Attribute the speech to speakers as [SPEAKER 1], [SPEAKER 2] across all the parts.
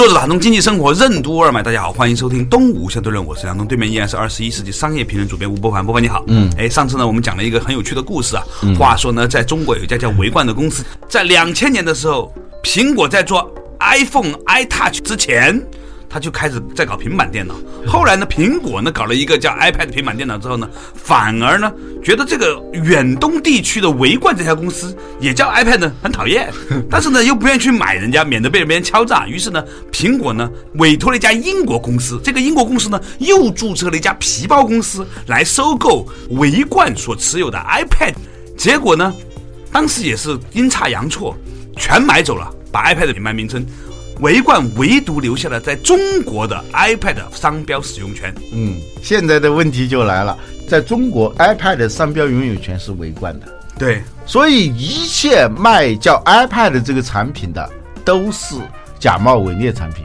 [SPEAKER 1] 坐着打通经济生活任督二脉，大家好，欢迎收听东吴相对论，我是杨东，对面依然是二十一世纪商业评论主编吴伯凡，伯凡你好，嗯，哎，上次呢我们讲了一个很有趣的故事啊，话说呢在中国有一家叫唯冠的公司，在两千年的时候，苹果在做 iPhone、iTouch 之前。他就开始在搞平板电脑，后来呢，苹果呢搞了一个叫 iPad 平板电脑之后呢，反而呢觉得这个远东地区的维冠这家公司也叫 iPad 呢很讨厌，但是呢又不愿意去买人家，免得被别人敲诈。于是呢，苹果呢委托了一家英国公司，这个英国公司呢又注册了一家皮包公司来收购维冠所持有的 iPad，结果呢，当时也是阴差阳错，全买走了，把 iPad 的品牌名称。维冠唯独留下了在中国的 iPad 商标使用权。
[SPEAKER 2] 嗯，现在的问题就来了，在中国 iPad 商标拥有权是唯冠的。
[SPEAKER 1] 对，
[SPEAKER 2] 所以一切卖叫 iPad 这个产品的都是假冒伪劣产品。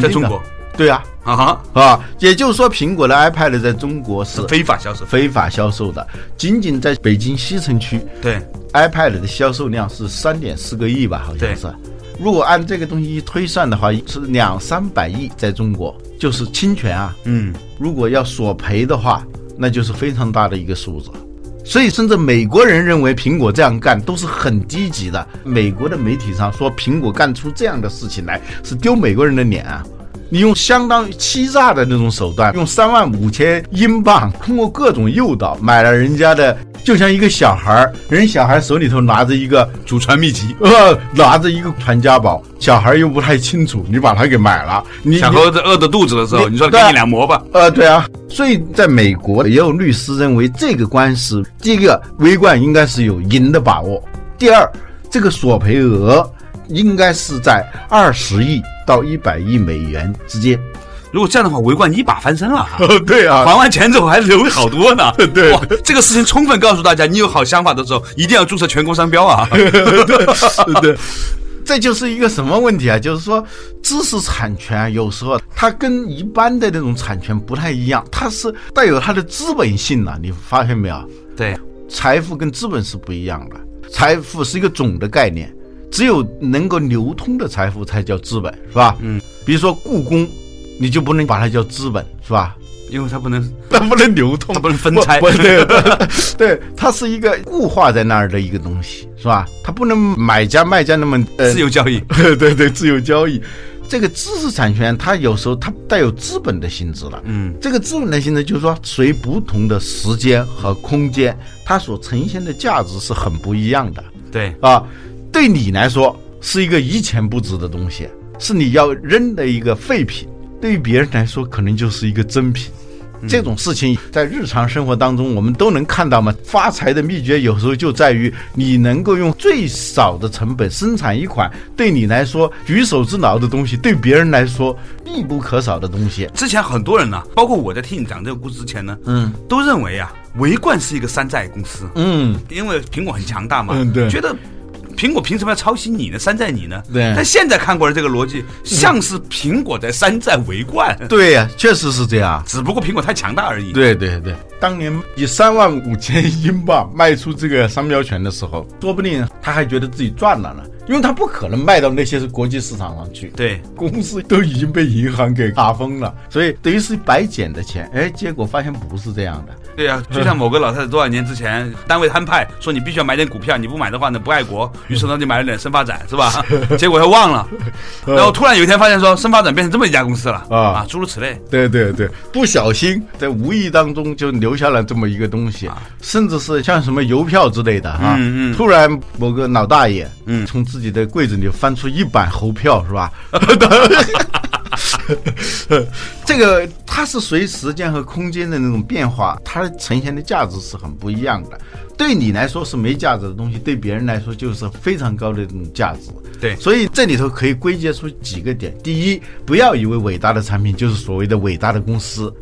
[SPEAKER 1] 在中国？
[SPEAKER 2] 对啊，
[SPEAKER 1] 啊哈
[SPEAKER 2] 啊，也就是说，苹果的 iPad 在中国是
[SPEAKER 1] 非法销售，
[SPEAKER 2] 非法销售的。仅仅在北京西城区，
[SPEAKER 1] 对
[SPEAKER 2] iPad 的销售量是三点四个亿吧？好像是。如果按这个东西一推算的话，是两三百亿，在中国就是侵权啊。
[SPEAKER 1] 嗯，
[SPEAKER 2] 如果要索赔的话，那就是非常大的一个数字。所以，甚至美国人认为苹果这样干都是很低级的。美国的媒体上说，苹果干出这样的事情来是丢美国人的脸啊！你用相当于欺诈的那种手段，用三万五千英镑，通过各种诱导买了人家的。就像一个小孩儿，人小孩手里头拿着一个
[SPEAKER 1] 祖传秘籍，
[SPEAKER 2] 呃，拿着一个传家宝，小孩又不太清楚，你把它给买了。你
[SPEAKER 1] 小猴子饿着肚子的时候，你说给你两馍吧？
[SPEAKER 2] 呃，对啊。所以在美国也有律师认为，这个官司，第一个，微冠应该是有赢的把握；第二，这个索赔额应该是在二十亿到一百亿美元之间。
[SPEAKER 1] 如果这样的话，维冠一把翻身了。
[SPEAKER 2] 对啊，
[SPEAKER 1] 还完钱之后还留好多呢。
[SPEAKER 2] 对，
[SPEAKER 1] 哇，这个事情充分告诉大家，你有好想法的时候，一定要注册全国商标啊。
[SPEAKER 2] 对，这就是一个什么问题啊？就是说，知识产权有时候它跟一般的那种产权不太一样，它是带有它的资本性的。你发现没有？
[SPEAKER 1] 对，
[SPEAKER 2] 财富跟资本是不一样的。财富是一个总的概念，只有能够流通的财富才叫资本，是吧？
[SPEAKER 1] 嗯，
[SPEAKER 2] 比如说故宫。你就不能把它叫资本是吧？
[SPEAKER 1] 因为它不能，
[SPEAKER 2] 它不能流通，
[SPEAKER 1] 它不能分拆。
[SPEAKER 2] 对，对，它是一个固化在那儿的一个东西是吧？它不能买家卖家那么
[SPEAKER 1] 自由交易。
[SPEAKER 2] 对对，自由交易。这个知识产权它有时候它带有资本的性质了。
[SPEAKER 1] 嗯，
[SPEAKER 2] 这个资本的性质就是说，随不同的时间和空间，它所呈现的价值是很不一样的。
[SPEAKER 1] 对
[SPEAKER 2] 啊，对你来说是一个一钱不值的东西，是你要扔的一个废品。对于别人来说，可能就是一个珍品。这种事情在日常生活当中，我们都能看到嘛。发财的秘诀有时候就在于你能够用最少的成本生产一款对你来说举手之劳的东西，对别人来说必不可少的东西。
[SPEAKER 1] 之前很多人呢，包括我在听你讲这个故事之前呢，
[SPEAKER 2] 嗯，
[SPEAKER 1] 都认为啊，维冠是一个山寨公司，
[SPEAKER 2] 嗯，
[SPEAKER 1] 因为苹果很强大嘛，
[SPEAKER 2] 嗯，对，
[SPEAKER 1] 觉得。苹果凭什么要抄袭你呢？山寨你呢？
[SPEAKER 2] 对。
[SPEAKER 1] 但现在看过来，这个逻辑像是苹果在山寨唯冠。
[SPEAKER 2] 对呀，确实是这样。
[SPEAKER 1] 只不过苹果太强大而已。
[SPEAKER 2] 对对对，当年以三万五千英镑卖出这个商标权的时候，说不定他还觉得自己赚了呢，因为他不可能卖到那些是国际市场上去。
[SPEAKER 1] 对，
[SPEAKER 2] 公司都已经被银行给查封了，所以等于是白捡的钱。哎，结果发现不是这样的。
[SPEAKER 1] 对呀，就像某个老太太多少年之前，单位摊派说你必须要买点股票，你不买的话呢不爱国，于是呢 就买了点深发展，是吧？结果他忘了，然后突然有一天发现说深发展变成这么一家公司了啊啊，诸如此类。
[SPEAKER 2] 对对对，不小心在无意当中就留下了这么一个东西，甚至是像什么邮票之类的啊，
[SPEAKER 1] 嗯嗯，
[SPEAKER 2] 突然某个老大爷
[SPEAKER 1] 嗯
[SPEAKER 2] 从自己的柜子里翻出一版猴票，是吧？这个它是随时间和空间的那种变化，它呈现的价值是很不一样的。对你来说是没价值的东西，对别人来说就是非常高的这种价值。
[SPEAKER 1] 对
[SPEAKER 2] 所以这里头可以归结出几个点：第一，不要以为伟大的产品就是所谓的伟大的公司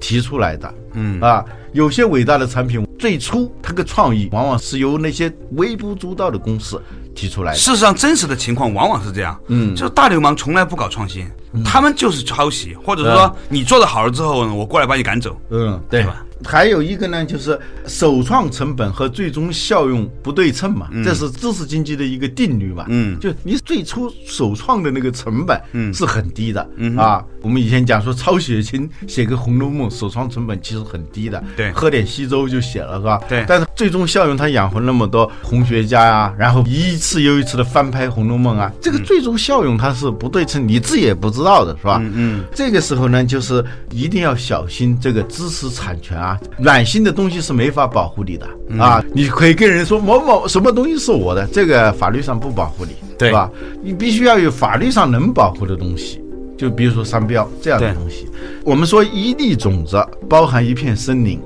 [SPEAKER 2] 提出来的。嗯啊，有些伟大的产品最初它的创意往往是由那些微不足道的公司提出来的。
[SPEAKER 1] 事实上，真实的情况往往是这样，
[SPEAKER 2] 嗯。
[SPEAKER 1] 就是大流氓从来不搞创新，他们就是抄袭，或者说你做的好了之后呢，我过来把你赶走。
[SPEAKER 2] 嗯，对
[SPEAKER 1] 对吧？
[SPEAKER 2] 还有一个呢，就是首创成本和最终效用不对称嘛，这是知识经济的一个定律嘛。
[SPEAKER 1] 嗯
[SPEAKER 2] 就你最初首创的那个成本，
[SPEAKER 1] 嗯
[SPEAKER 2] 是很低的。嗯啊，我们以前讲说抄写清写个《红楼梦》，首创成本其实很低的。
[SPEAKER 1] 对
[SPEAKER 2] 喝点稀粥就写了，是吧？
[SPEAKER 1] 对
[SPEAKER 2] 但是最终效用，他养活那么多红学家啊，然后一次又一次的翻拍《红楼梦》啊，这个最终效用它是不对称，你自己也不知道的，是吧？
[SPEAKER 1] 嗯嗯，
[SPEAKER 2] 这个时候呢，就是一定要小心这个知识产权啊，软性的东西是没法保护你的、
[SPEAKER 1] 嗯
[SPEAKER 2] 啊。你可以跟人说某某什么东西是我的，这个法律上不保护你，
[SPEAKER 1] 对
[SPEAKER 2] 吧？你必须要有法律上能保护的东西，就比如说商标这样的东西。我们说一粒种子包含一片森林。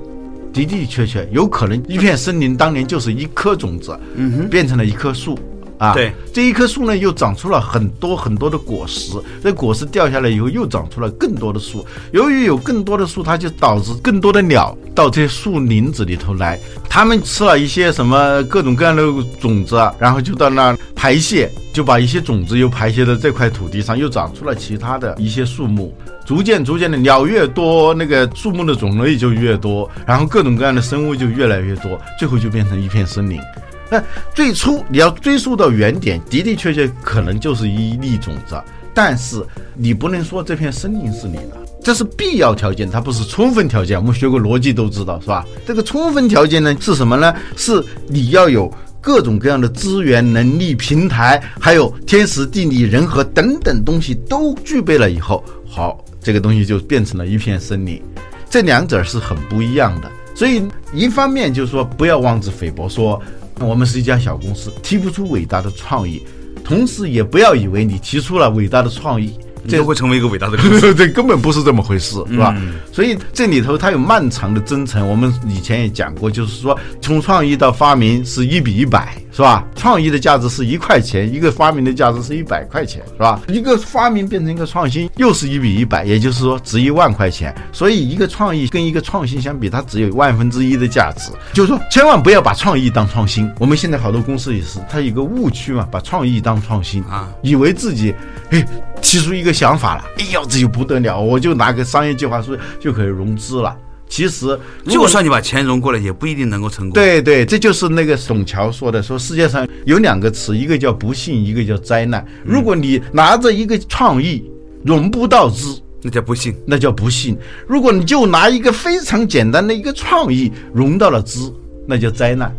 [SPEAKER 2] 的的确确，有可能一片森林当年就是一颗种子，嗯哼，变成了一棵树，啊，
[SPEAKER 1] 对，
[SPEAKER 2] 这一棵树呢又长出了很多很多的果实，这果实掉下来以后又长出了更多的树。由于有更多的树，它就导致更多的鸟到这些树林子里头来，它们吃了一些什么各种各样的种子啊，然后就到那儿排泄，就把一些种子又排泄到这块土地上，又长出了其他的一些树木。逐渐逐渐的，鸟越多，那个树木的种类就越多，然后各种各样的生物就越来越多，最后就变成一片森林。那最初你要追溯到原点，的的确确可能就是一粒种子，但是你不能说这片森林是你的，这是必要条件，它不是充分条件。我们学过逻辑都知道，是吧？这个充分条件呢是什么呢？是你要有各种各样的资源、能力、平台，还有天时地利人和等等东西都具备了以后，好，这个东西就变成了一片森林。这两者是很不一样的。所以一方面就是说，不要妄自菲薄，说我们是一家小公司，提不出伟大的创意；同时也不要以为你提出了伟大的创意，
[SPEAKER 1] 你就会成为一个伟大的公司。
[SPEAKER 2] 这根本不是这么回事，是吧？
[SPEAKER 1] 嗯
[SPEAKER 2] 所以这里头它有漫长的征程。我们以前也讲过，就是说从创意到发明是一比一百，是吧？创意的价值是一块钱，一个发明的价值是一百块钱，是吧？一个发明变成一个创新，又是一比一百，也就是说值一万块钱。所以一个创意跟一个创新相比，它只有万分之一的价值。就是说，千万不要把创意当创新。我们现在好多公司也是，它有个误区嘛，把创意当创新
[SPEAKER 1] 啊
[SPEAKER 2] 以为自己哎提出一个想法了，哎呦这就不得了，我就拿个商业计划书就可以融资了。其实
[SPEAKER 1] 就算你把钱融过来，也不一定能够成功。，
[SPEAKER 2] 对对，这就是那个董桥说的，说世界上有两个词，一个叫不幸，一个叫灾难。如果你拿着一个创意融不到资，
[SPEAKER 1] 那叫不幸。
[SPEAKER 2] 那叫不幸；如果你就拿一个非常简单的一个创意融到了资，那叫灾难。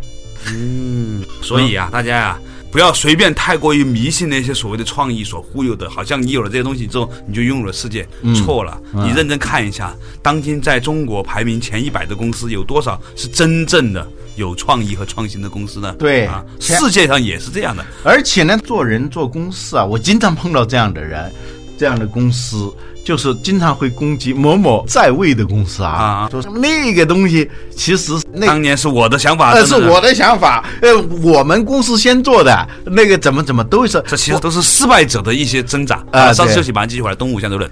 [SPEAKER 1] 嗯所以啊，大家呀、不要随便太过于迷信那些所谓的创意所忽悠的，好像你有了这些东西之后，你就拥有了世界。错了，你认真看一下，当今在中国排名前一百的公司有多少是真正的有创意和创新的公司呢？
[SPEAKER 2] 对
[SPEAKER 1] 啊，世界上也是这样的。
[SPEAKER 2] 而且呢，做人做公司啊，我经常碰到这样的人，这样的公司，就是经常会攻击某某在位的公司啊，
[SPEAKER 1] 啊
[SPEAKER 2] 说那个东西其实那
[SPEAKER 1] 当年是我的想法，
[SPEAKER 2] 呃是我的想法，呃，我们公司先做的，那个怎么怎么都是，
[SPEAKER 1] 这其实都是失败者的一些挣扎
[SPEAKER 2] 啊对
[SPEAKER 1] 稍事休息，马上继续回来。东吴相对论。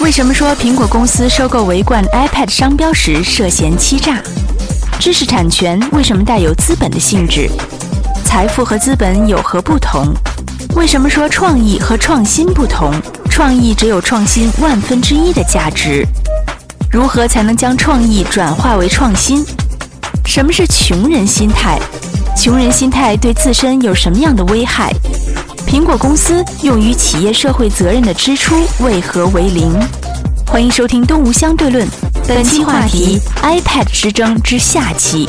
[SPEAKER 3] 为什么说苹果公司收购维冠 iPad 商标时涉嫌欺诈？知识产权为什么带有资本的性质？财富和资本有何不同？为什么说创意和创新不同？创意只有创新万分之一的价值。如何才能将创意转化为创新？什么是穷人心态？穷人心态对自身有什么样的危害？苹果公司用于企业社会责任的支出为何为零？欢迎收听《东吴相对论》，本期话题：iPad 之争之下期。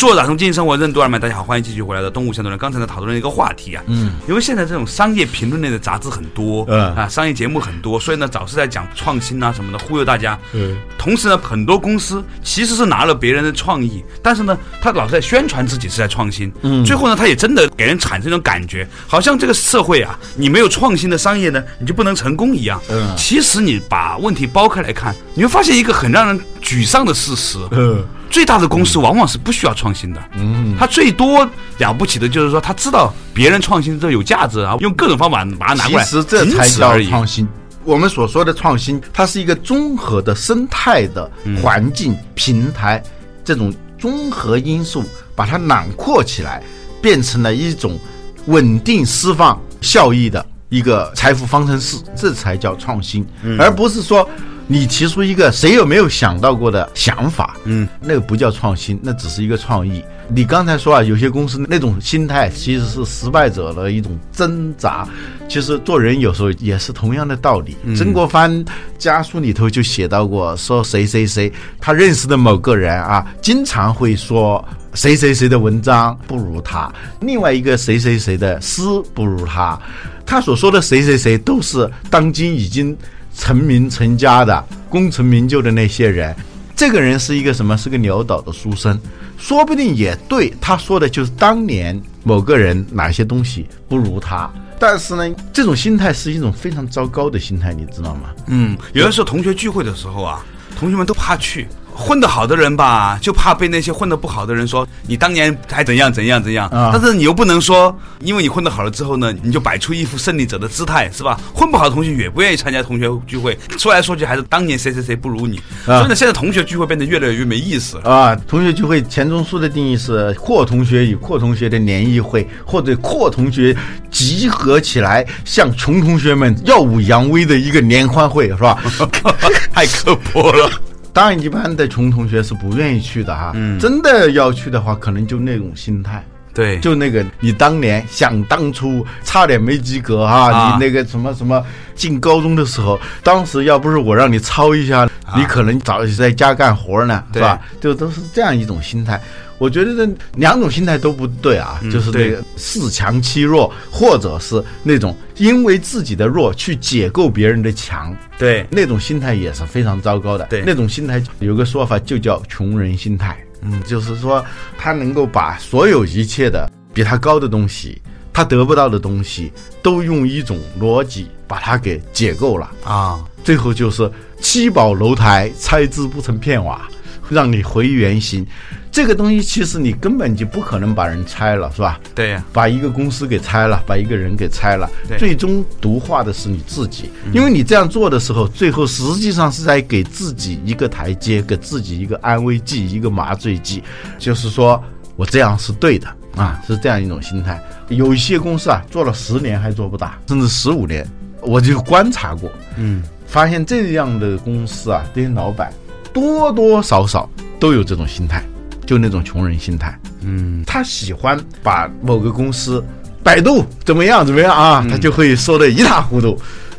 [SPEAKER 1] 做打通经济生活任督二脉，大家好，欢迎继续回来的东吴相对论。刚才呢讨论了一个话题啊，嗯，因为现在这种商业评论类的杂志很多，
[SPEAKER 2] 嗯
[SPEAKER 1] 啊，商业节目很多，所以呢早是在讲创新啊什么的，忽悠大家。
[SPEAKER 2] 嗯，
[SPEAKER 1] 同时呢，很多公司其实是拿了别人的创意，但是呢，他老是在宣传自己是在创新，嗯，最后呢，他也真的给人产生一种感觉，好像这个社会啊，你没有创新的商业呢，你就不能成功一样。
[SPEAKER 2] 嗯
[SPEAKER 1] 其实你把问题剥开来看，你会发现一个很让人沮丧的事实。
[SPEAKER 2] 嗯
[SPEAKER 1] 最大的公司往往是不需要创新的，嗯，他最多了不起的就是说，他知道别人创新这有价值然后，用各种方法把它拿过来，
[SPEAKER 2] 其实这才叫。创新。我们所说的创新，它是一个综合的生态的环境、平台这种综合因素，把它囊括起来，变成了一种稳定释放效益的一个财富方程式，这才叫创新，而不是说。你提出一个谁有没有想到过的想法，嗯，那个不叫创新，那只是一个创意。你刚才说啊，有些公司那种心态其实是失败者的一种挣扎。其实做人有时候也是同样的道理。曾国藩家书里头就写到过，说谁谁谁他认识的某个人啊，经常会说谁谁谁的文章不如他，另外一个谁谁谁的诗不如他。他所说的谁谁谁都是当今已经成名成家的、功成名就的那些人。这个人是一个什么？是个潦倒的书生，说不定也对。他说的就是当年某个人哪些东西不如他。但是呢，这种心态是一种非常糟糕的心态，你知道吗？
[SPEAKER 1] 嗯，有的时候同学聚会的时候啊，同学们都怕去。混得好的人吧，就怕被那些混得不好的人说你当年还怎样怎样怎样。
[SPEAKER 2] 啊
[SPEAKER 1] 但是你又不能说，因为你混得好了之后呢，你就摆出一副胜利者的姿态，是吧？混不好的同学也不愿意参加同学聚会，说来说去还是当年谁谁谁不如你。
[SPEAKER 2] 啊
[SPEAKER 1] 所以呢，现在同学聚会变得越来越没意思。
[SPEAKER 2] 啊，同学聚会，钱钟书的定义是阔同学与阔同学的联谊会，或者阔同学集合起来向穷同学们耀武扬威的一个联欢会，是吧？
[SPEAKER 1] 太刻薄了。
[SPEAKER 2] 当然，一般的穷同学是不愿意去的哈。嗯，真的要去的话，可能就那种心态。
[SPEAKER 1] 对，
[SPEAKER 2] 就那个，你当年想当初差点没及格哈、
[SPEAKER 1] 啊
[SPEAKER 2] 你那个什么什么进高中的时候，当时要不是我让你抄一下，你可能早就在家干活呢，是
[SPEAKER 1] 对
[SPEAKER 2] 吧？就都是这样一种心态。我觉得这两种心态都不对啊，就是那个恃强欺弱，或者是那种因为自己的弱去解构别人的强，
[SPEAKER 1] 对，
[SPEAKER 2] 那种心态也是非常糟糕的。
[SPEAKER 1] 对
[SPEAKER 2] 那种心态有个说法就叫穷人心态。嗯，就是说他能够把所有一切的比他高的东西，他得不到的东西，都用一种逻辑把它给解构了。
[SPEAKER 1] 啊，
[SPEAKER 2] 最后就是七宝楼台，拆之不成片瓦，让你回原形。这个东西其实你根本就不可能把人拆了，是吧？
[SPEAKER 1] 对呀，
[SPEAKER 2] 把一个公司给拆了，把一个人给拆了，最终毒化的是你自己。因为你这样做的时候，最后实际上是在给自己一个台阶，给自己一个安慰剂，一个麻醉剂，就是说我这样是对的啊，是这样一种心态。有一些公司啊，做了十年还做不大，甚至十五年，我就观察过，
[SPEAKER 1] 嗯，
[SPEAKER 2] 发现这样的公司啊，这些老板多多少少都有这种心态，就那种穷人心态。
[SPEAKER 1] 嗯，
[SPEAKER 2] 他喜欢把某个公司百度怎么样怎么样啊，他就会说的一塌糊涂，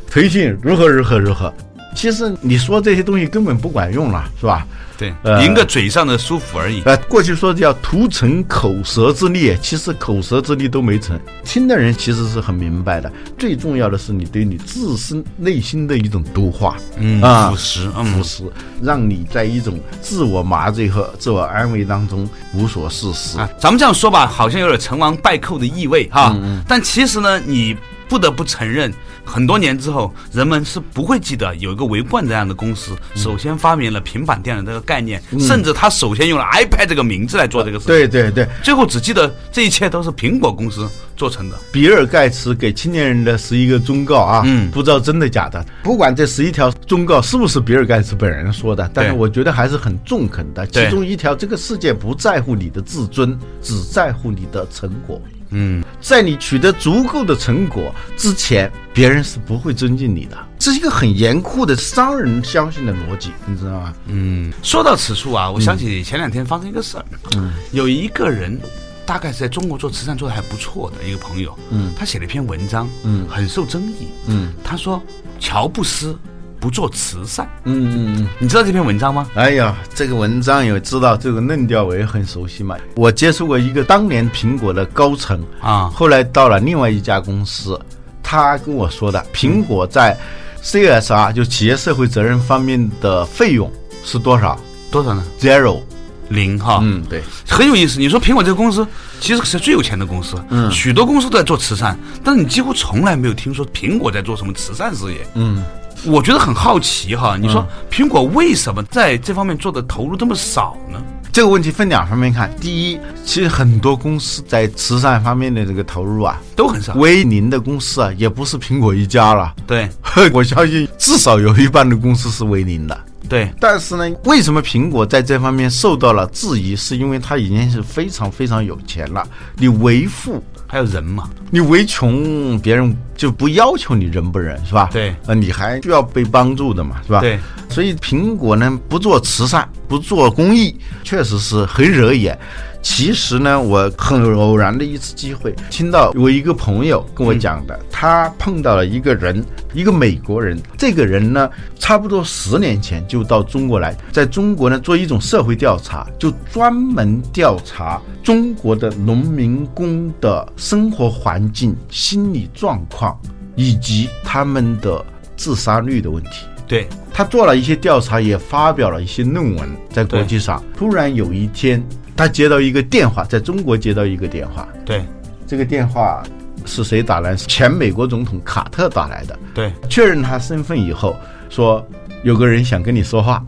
[SPEAKER 2] 腾讯如何如何如何。其实你说这些东西根本不管用了，是吧？
[SPEAKER 1] 对，
[SPEAKER 2] 呃
[SPEAKER 1] 赢个嘴上的舒服而已。
[SPEAKER 2] 呃，过去说叫徒成口舌之力，其实口舌之力都没成。听的人其实是很明白的，最重要的是你对你自身内心的一种毒化，
[SPEAKER 1] 嗯
[SPEAKER 2] 啊，
[SPEAKER 1] 腐蚀嗯
[SPEAKER 2] 腐蚀，让你在一种自我麻醉和自我安慰当中无所事事。
[SPEAKER 1] 啊，咱们这样说吧，好像有点成王败寇的意味哈。
[SPEAKER 2] 嗯
[SPEAKER 1] 但其实呢，你不得不承认，很多年之后，人们是不会记得有一个维冠这样的公司，
[SPEAKER 2] 嗯
[SPEAKER 1] 首先发明了平板电脑这个概念，甚至他首先用了 iPad 这个名字来做这个事。，
[SPEAKER 2] 对对对，
[SPEAKER 1] 最后只记得这一切都是苹果公司做成的。
[SPEAKER 2] 比尔盖茨给青年人的十一个忠告啊，
[SPEAKER 1] 嗯
[SPEAKER 2] 不知道真的假的。不管这十一条忠告是不是比尔盖茨本人说的，但是我觉得还是很中肯的。其中一条，这个世界不在乎你的自尊，只在乎你的成果。
[SPEAKER 1] 嗯，
[SPEAKER 2] 在你取得足够的成果之前，别人是不会尊敬你的。这是一个很严酷的商人相信的逻辑，你知道吗？
[SPEAKER 1] 嗯，说到此处啊，我想起前两天发生一个事儿，
[SPEAKER 2] 嗯，
[SPEAKER 1] 有一个人。大概是在中国做慈善做的还不错的一个朋友，
[SPEAKER 2] 嗯
[SPEAKER 1] 他写了一篇文章，
[SPEAKER 2] 嗯
[SPEAKER 1] 很受争议，
[SPEAKER 2] 嗯
[SPEAKER 1] 他说乔布斯不做慈善。
[SPEAKER 2] 嗯嗯嗯。
[SPEAKER 1] 你知道这篇文章吗？
[SPEAKER 2] 哎呀，这个文章有知道这个论调，我也很熟悉嘛。我接触过一个当年苹果的高层
[SPEAKER 1] 啊
[SPEAKER 2] 后来到了另外一家公司，他跟我说的，苹果在 CSR 就企业社会责任方面的费用是多少
[SPEAKER 1] 多少呢
[SPEAKER 2] ？？Zero。
[SPEAKER 1] 零哈。
[SPEAKER 2] 嗯，对，
[SPEAKER 1] 很有意思。你说苹果这个公司其实是最有钱的公司，嗯，许多公司都在做慈善，但是你几乎从来没有听说苹果在做什么慈善事业。
[SPEAKER 2] 嗯，
[SPEAKER 1] 我觉得很好奇哈，你说苹果为什么在这方面做的投入这么少呢？
[SPEAKER 2] 这个问题分两方面看。第一，其实很多公司在慈善方面的这个投入啊，
[SPEAKER 1] 都很少。
[SPEAKER 2] 为零的公司啊，也不是苹果一家了。
[SPEAKER 1] 对
[SPEAKER 2] 我相信至少有一半的公司是为零的。
[SPEAKER 1] 对，
[SPEAKER 2] 但是呢，为什么苹果在这方面受到了质疑？是因为它已经是非常非常有钱了。你为富，
[SPEAKER 1] 还有人嘛，
[SPEAKER 2] 你为穷，别人就不要求你仁不仁，是吧？
[SPEAKER 1] 对
[SPEAKER 2] 呃，你还需要被帮助的嘛，是吧？
[SPEAKER 1] 对。
[SPEAKER 2] 所以苹果呢，不做慈善，不做公益，确实是很惹眼。其实呢，我很偶然的一次机会，听到我一个朋友跟我讲的，他碰到了一个人，一个美国人。这个人呢，差不多十年前就到中国来，在中国呢做一种社会调查，就专门调查中国的农民工的生活环境、心理状况以及他们的自杀率的问题。
[SPEAKER 1] 对
[SPEAKER 2] 他做了一些调查，也发表了一些论文在国际上。突然有一天，他接到一个电话，在中国接到一个电话，
[SPEAKER 1] 对
[SPEAKER 2] 这个电话是谁打来？是前美国总统卡特打来的。
[SPEAKER 1] 对，
[SPEAKER 2] 确认他身份以后，说有个人想跟你说话。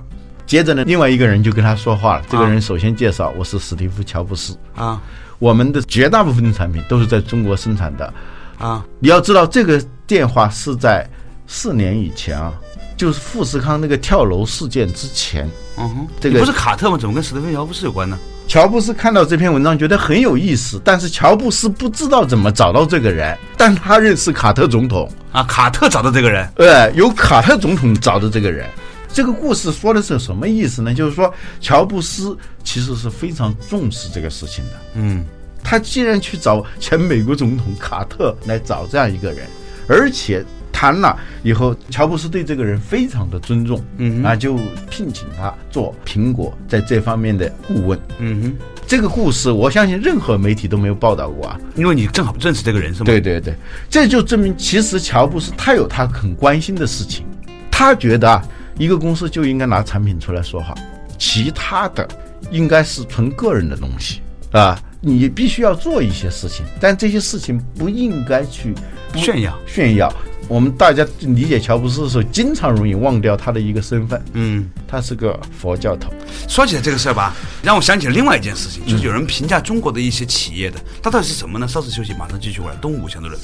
[SPEAKER 2] 接着呢，另外一个人就跟他说话了。这个人首先介绍，我是史蒂夫·乔布斯，
[SPEAKER 1] 啊
[SPEAKER 2] 我们的绝大部分的产品都是在中国生产的。
[SPEAKER 1] 啊，
[SPEAKER 2] 你要知道，这个电话是在四年以前啊，就是富士康那个跳楼事件之前。
[SPEAKER 1] 嗯哼，
[SPEAKER 2] 这个
[SPEAKER 1] 不是卡特吗？怎么跟史蒂芬·乔布斯有关呢？
[SPEAKER 2] 乔布斯看到这篇文章觉得很有意思，但是乔布斯不知道怎么找到这个人，但他认识卡特总统，
[SPEAKER 1] 啊，卡特找到这个人，
[SPEAKER 2] 呃，由卡特总统找的这个人。这个故事说的是什么意思呢？就是说，乔布斯其实是非常重视这个事情的。
[SPEAKER 1] 嗯，
[SPEAKER 2] 他既然去找前美国总统卡特来找这样一个人，而且谈了以后，乔布斯对这个人非常的尊重，
[SPEAKER 1] 嗯哼
[SPEAKER 2] 啊，就聘请他做苹果在这方面的顾问。
[SPEAKER 1] 嗯哼，
[SPEAKER 2] 这个故事，我相信任何媒体都没有报道过啊。
[SPEAKER 1] 因为你正好认识这个人是吗？
[SPEAKER 2] 对对对，这就证明其实乔布斯他有他很关心的事情，他觉得啊，一个公司就应该拿产品出来说话，其他的应该是纯个人的东西啊。你必须要做一些事情，但这些事情不应该去
[SPEAKER 1] 炫耀。
[SPEAKER 2] 炫耀。我们大家理解乔布斯的时候，经常容易忘掉他的一个身份，
[SPEAKER 1] 嗯，
[SPEAKER 2] 他是个佛教徒。
[SPEAKER 1] 说起来这个事儿吧，让我想起了另外一件事情，就是有人评价中国的一些企业的，它到底是什么呢？稍事休息，马上继续回来。东吴相对论，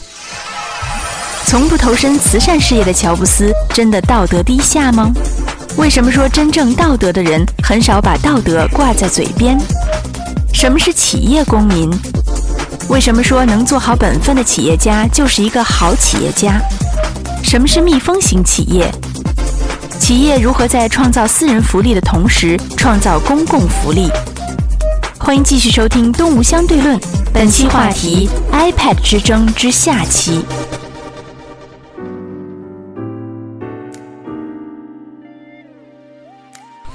[SPEAKER 3] 从不投身慈善事业的乔布斯，真的道德低下吗？为什么说真正道德的人很少把道德挂在嘴边？什么是企业公民？为什么说能做好本分的企业家就是一个好企业家？什么是密封型企业？企业如何在创造私人福利的同时创造公共福利？欢迎继续收听《东吴相对论》，本期话题：iPad 之争之下期。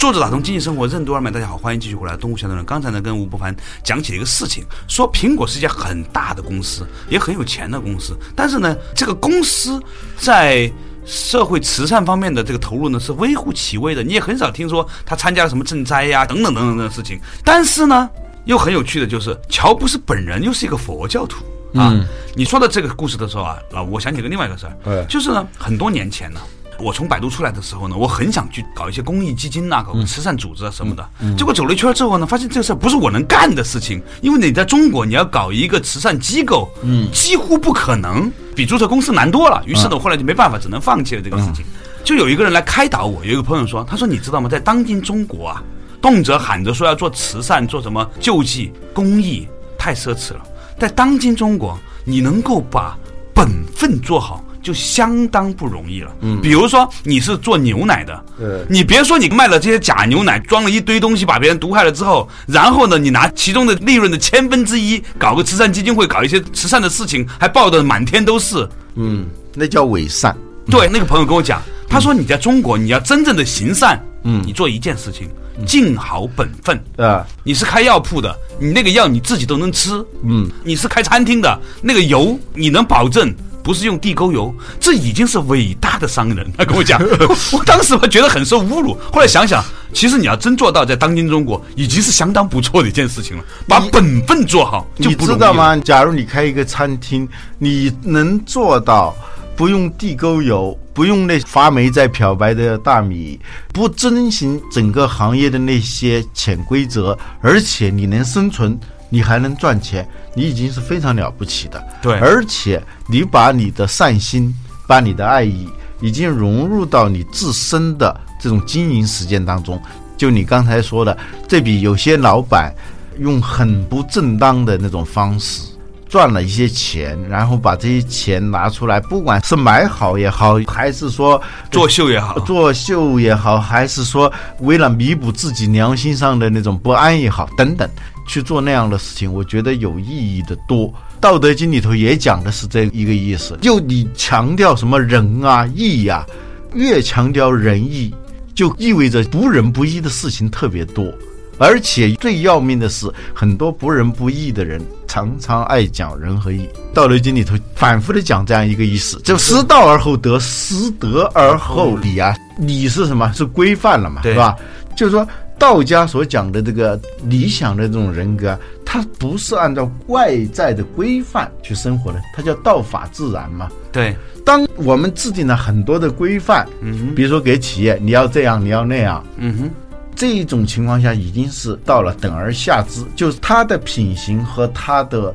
[SPEAKER 1] 作者打通经济生活任督二脉，大家好，欢迎继续回来。东吴相对论，刚才呢跟吴不凡讲起了一个事情，说苹果是一家很大的公司，也很有钱的公司，但是呢，这个公司在社会慈善方面的这个投入呢是微乎其微的，你也很少听说他参加了什么赈灾呀等等等等的事情。但是呢，又很有趣的就是乔布斯本人又是一个佛教徒。啊，你说到这个故事的时候啊，啊，我想起个另外一个事儿，
[SPEAKER 2] 对
[SPEAKER 1] 就是呢，很多年前呢，我从百度出来的时候呢，我很想去搞一些公益基金呐、搞个慈善组织啊什么的。结果走了一圈之后呢，发现这个事儿不是我能干的事情，因为你在中国你要搞一个慈善机构，嗯，几乎不可能，比注册公司难多了。于是呢，我后来就没办法，只能放弃了这个事情。就有一个人来开导我，有一个朋友说，他说你知道吗，在当今中国啊，动辄喊着说要做慈善，做什么救济、公益，太奢侈了。在当今中国，你能够把本分做好，就相当不容易了。嗯，比如说你是做牛奶的，
[SPEAKER 2] 对。
[SPEAKER 1] 你别说你卖了这些假牛奶，装了一堆东西把别人毒害了之后，然后呢，你拿其中的利润的千分之一搞个慈善基金会，搞一些慈善的事情，还报的满天都是。
[SPEAKER 2] 嗯，那叫伪善。
[SPEAKER 1] 对，那个朋友跟我讲，他说你在中国你要真正的行善，嗯，你做一件事情，尽好本分。
[SPEAKER 2] 啊，
[SPEAKER 1] 你是开药铺的，你那个药你自己都能吃，
[SPEAKER 2] 嗯，
[SPEAKER 1] 你是开餐厅的，那个油你能保证不是用地沟油，这已经是伟大的商人。他跟我讲，我当时我觉得很受侮辱，后来想想，其实你要真做到在当今中国，已经是相当不错的一件事情了，把本分做好就
[SPEAKER 2] 你
[SPEAKER 1] 不？
[SPEAKER 2] 知道吗？假如你开一个餐厅，你能做到不用地沟油，不用那发霉再漂白的大米，不遵循整个行业的那些潜规则，而且你能生存，你还能赚钱，你已经是非常了不起的。
[SPEAKER 1] 对
[SPEAKER 2] 而且你把你的善心，把你的爱意，已经融入到你自身的这种经营实践当中。就你刚才说的，这比有些老板用很不正当的那种方式赚了一些钱，然后把这些钱拿出来，不管是买好也好，还是说
[SPEAKER 1] 作秀也好，
[SPEAKER 2] 作秀也好，还是说为了弥补自己良心上的那种不安也好，等等，去做那样的事情，我觉得有意义的多。《道德经》里头也讲的是这一个意思，就你强调什么仁啊、义呀、越强调仁义，就意味着不仁不义的事情特别多。而且最要命的是，很多不仁不义的人常常爱讲仁和义。《道德经》里头反复的讲这样一个意思，就失道而后德，失德而后礼啊。礼是什么？是规范了嘛，
[SPEAKER 1] 对
[SPEAKER 2] 是吧？就是说，道家所讲的这个理想的这种人格啊，它不是按照外在的规范去生活的，它叫道法自然嘛。
[SPEAKER 1] 对，
[SPEAKER 2] 当我们制定了很多的规范，嗯，比如说给企业你要这样，你要那样，
[SPEAKER 1] 嗯哼，
[SPEAKER 2] 这一种情况下已经是到了等而下之，就是他的品行和他的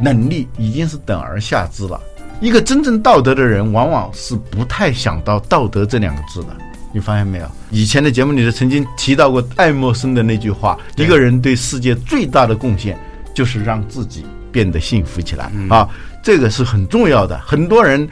[SPEAKER 2] 能力已经是等而下之了。一个真正道德的人，往往是不太想到道德这两个字的。你发现没有？以前的节目里头曾经提到过爱默生的那句话：一个人对世界最大的贡献，就是让自己变得幸福起来、啊！这个是很重要的。很多人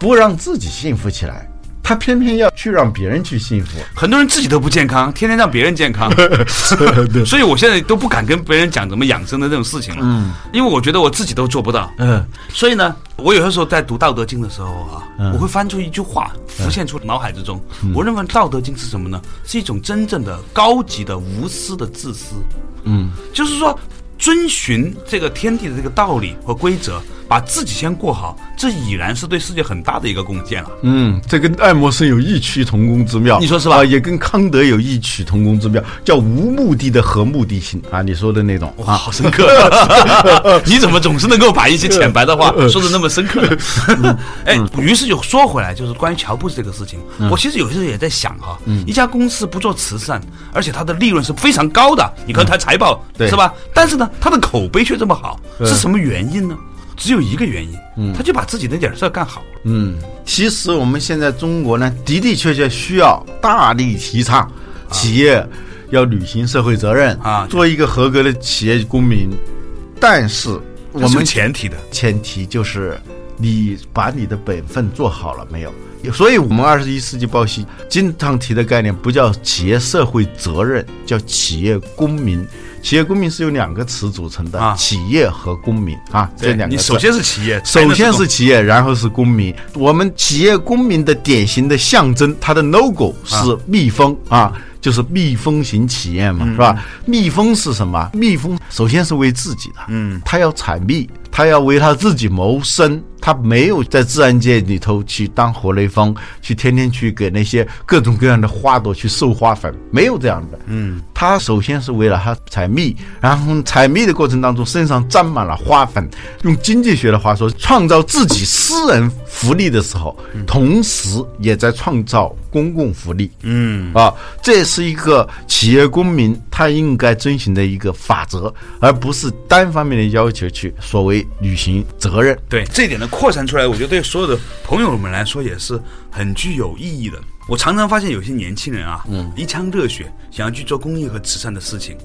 [SPEAKER 2] 不让自己幸福起来，他偏偏要去让别人去幸福。
[SPEAKER 1] 很多人自己都不健康，天天让别人健康，所以我现在都不敢跟别人讲怎么养生的这种事情了，嗯，因为我觉得我自己都做不到，
[SPEAKER 2] 嗯。
[SPEAKER 1] 所以呢，我有的时候在读《道德经》的时候啊，
[SPEAKER 2] 嗯
[SPEAKER 1] 我会翻出一句话，浮现出脑海之中。我认为《道德经》是什么呢？是一种真正的高级的无私的自私。
[SPEAKER 2] 嗯，
[SPEAKER 1] 就是说，遵循这个天地的这个道理和规则，把自己先过好，这已然是对世界很大的一个贡献了。
[SPEAKER 2] 嗯，这跟爱默生有异曲同工之妙，
[SPEAKER 1] 你说是吧？
[SPEAKER 2] 啊，也跟康德有异曲同工之妙，叫无目的的和目的性。啊，你说的那种。
[SPEAKER 1] 哇，
[SPEAKER 2] 啊，
[SPEAKER 1] 好深刻！你怎么总是能够把一些浅白的话说的那么深刻？哎，于是就说回来，就是关于乔布斯这个事情，我其实有些时候也在想哈，一家公司不做慈善，而且它的利润是非常高的，你看它财报
[SPEAKER 2] 对。
[SPEAKER 1] 是吧？但是呢，它的口碑却这么好，是什么原因呢？只有一个原因，嗯。他就把自己那点事儿干好。
[SPEAKER 2] 嗯，其实我们现在中国呢，的的确确需要大力提倡企业要履行社会责任
[SPEAKER 1] 啊
[SPEAKER 2] 做一个合格的企业公民，但是我们
[SPEAKER 1] 前提的，
[SPEAKER 2] 前提就是你把你的本分做好了没有？所以，我们二十一世纪报系经常提的概念不叫企业社会责任，叫企业公民。企业公民是由两个词组成的，
[SPEAKER 1] 啊
[SPEAKER 2] 企业和公民啊，这两个
[SPEAKER 1] 你首先是企业，
[SPEAKER 2] 首先是企业，然后是公民。我们企业公民的典型的象征，它的 logo 是蜜蜂啊。就是蜜蜂型企业嘛，是吧？蜜蜂是什么？蜜蜂首先是为自己的，
[SPEAKER 1] 嗯，
[SPEAKER 2] 它要采蜜，它要为他自己谋生，他没有在自然界里头去当活雷锋，去天天去给那些各种各样的花朵去授花粉，没有这样的。嗯，他首先是为了他采蜜，然后采蜜的过程当中身上沾满了花粉，用经济学的话说，创造自己私人福利的时候，同时也在创造公共福利。
[SPEAKER 1] 嗯，
[SPEAKER 2] 啊，这是一个企业公民他应该遵循的一个法则，而不是单方面的要求去所谓履行责任。
[SPEAKER 1] 对这一点的扩散出来，我觉得对所有的朋友们来说也是很具有意义的。我常常发现有些年轻人啊，嗯，一腔热血想要去做公益和慈善的事情，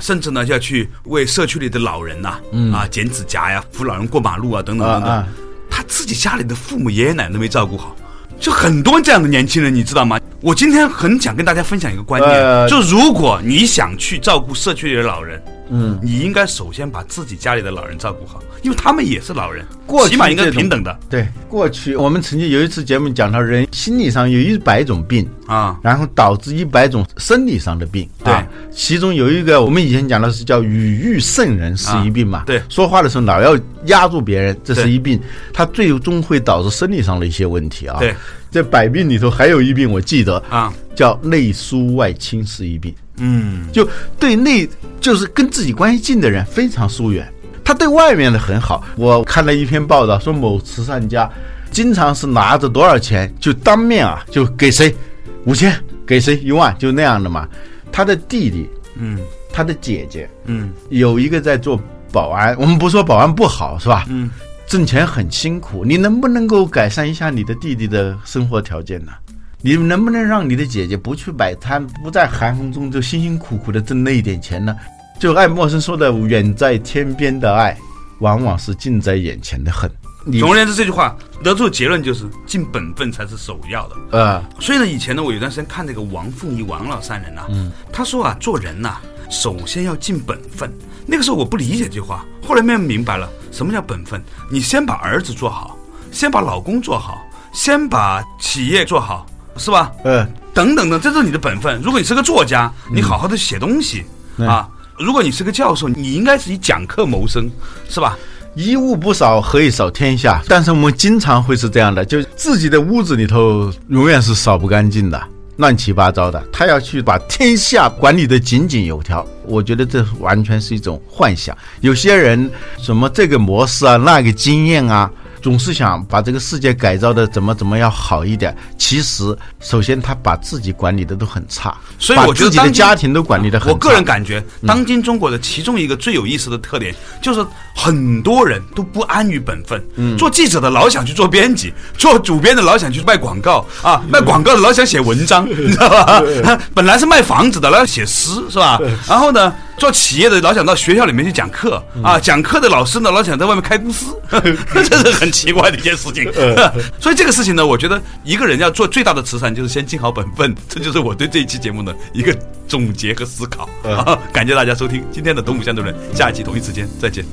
[SPEAKER 1] 甚至呢要去为社区里的老人呐、啊，剪指甲呀、扶老人过马路啊，等等等等，
[SPEAKER 2] 啊啊
[SPEAKER 1] 他自己家里的父母爷爷奶奶都没照顾好。就很多这样的年轻人，你知道吗？我今天很想跟大家分享一个观念，
[SPEAKER 2] 呃
[SPEAKER 1] 就如果你想去照顾社区里的老人，嗯，你应该首先把自己家里的老人照顾好，因为他们也是老人，
[SPEAKER 2] 过
[SPEAKER 1] 起码应该
[SPEAKER 2] 这种
[SPEAKER 1] 平等的
[SPEAKER 2] 对，过去我们曾经有一次节目讲到，人心理上有一百种病，
[SPEAKER 1] 啊。
[SPEAKER 2] 然后导致一百种生理上的病。
[SPEAKER 1] 对
[SPEAKER 2] 啊，其中有一个我们以前讲的是叫语欲圣人是一病嘛。
[SPEAKER 1] 啊对
[SPEAKER 2] 说话的时候老要压住别人，这是一病，它最终会导致生理上的一些问题啊。
[SPEAKER 1] 对，
[SPEAKER 2] 这百病里头还有一病，我记得
[SPEAKER 1] 啊，
[SPEAKER 2] 叫内疏外亲是一病。
[SPEAKER 1] 嗯，
[SPEAKER 2] 就对内就是跟自己关系近的人非常疏远，他对外面的很好。我看了一篇报道，说某慈善家经常是拿着多少钱就当面啊就给谁五千，给谁一万，就那样的嘛。他的弟弟，
[SPEAKER 1] 嗯
[SPEAKER 2] 他的姐姐
[SPEAKER 1] 嗯
[SPEAKER 2] 有一个在做保安，我们不说保安不好是吧？
[SPEAKER 1] 嗯，
[SPEAKER 2] 挣钱很辛苦，你能不能够改善一下你的弟弟的生活条件呢？你能不能让你的姐姐不去摆摊，不在寒风中就辛辛苦苦的挣那一点钱呢？就爱默生说的“远在天边的爱，往往是近在眼前的恨”。你
[SPEAKER 1] 总而言之，这句话得出的结论就是尽本分才是首要的。
[SPEAKER 2] 呃，
[SPEAKER 1] 所以呢，以前呢，我有段时间看那个王凤仪王老三人呐、嗯，他说啊，做人呐、首先要尽本分。那个时候我不理解这句话，后来慢慢明白了，什么叫本分？你先把儿子做好，先把老公做好，先把企业做好，是吧？
[SPEAKER 2] 嗯，
[SPEAKER 1] 等等等，这是你的本分。如果你是个作家，你好好的写东西、
[SPEAKER 2] 嗯
[SPEAKER 1] 啊；如果你是个教授，你应该是以讲课谋生，是吧？
[SPEAKER 2] 一物不扫，何以扫天下？但是我们经常会是这样的，就自己的屋子里头永远是扫不干净的，乱七八糟的。他要去把天下管理的井井有条，我觉得这完全是一种幻想。有些人什么这个模式啊，那个经验啊。总是想把这个世界改造的怎么怎么样好一点，其实首先他把自己管理的都很差，
[SPEAKER 1] 所以我觉得
[SPEAKER 2] 把自己的
[SPEAKER 1] 当
[SPEAKER 2] 家庭都管理的很差。
[SPEAKER 1] 我个人感觉，当今中国的其中一个最有意思的特点，就是很多人都不安于本分。
[SPEAKER 2] 嗯
[SPEAKER 1] 做记者的老想去做编辑，做主编的老想去卖广告啊，卖广告的老想写文章，你知道吧？本来是卖房子的，老要写诗，是吧？然后呢，做企业的老想到学校里面去讲课
[SPEAKER 2] 嗯
[SPEAKER 1] 啊，讲课的老师呢老想在外面开公司，这是很奇怪的一件事情。所以这个事情呢，我觉得一个人要做最大的慈善，就是先尽好本分，这就是我对这一期节目的一个总结和思考。啊，感谢大家收听今天的《东吴相对论》，下一期同一时间再见。